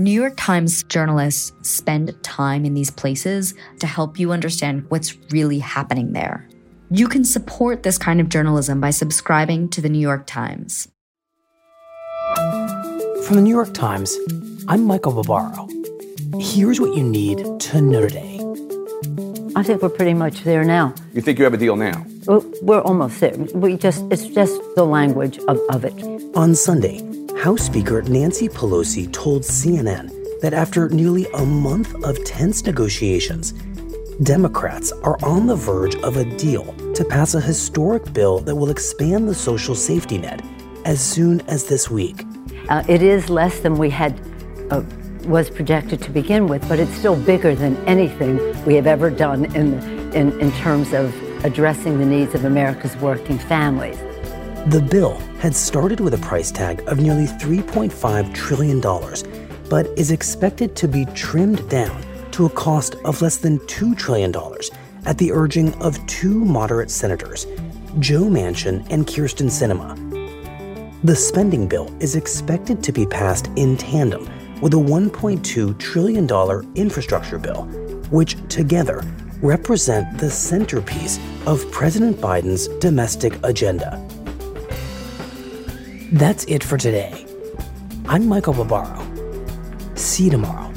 New York Times journalists spend time in these places to help you understand what's really happening there. You can support this kind of journalism by subscribing to the New York Times. From the New York Times, I'm Michael Barbaro. Here's what you need to know today. I think we're pretty much there now. You think you have a deal now? We're almost there. We just it's just the language of, of it. On Sunday, House Speaker Nancy Pelosi told CNN that after nearly a month of tense negotiations, Democrats are on the verge of a deal to pass a historic bill that will expand the social safety net as soon as this week. Uh, it is less than we had uh, was projected to begin with, but it's still bigger than anything we have ever done in, in, in terms of addressing the needs of America's working families. The bill had started with a price tag of nearly $3.5 trillion, but is expected to be trimmed down to a cost of less than $2 trillion at the urging of two moderate senators, Joe Manchin and Kyrsten Sinema. The spending bill is expected to be passed in tandem with a $1.2 trillion infrastructure bill, which together represent the centerpiece of President Biden's domestic agenda. That's it for today. I'm Michael Barbaro. See you tomorrow.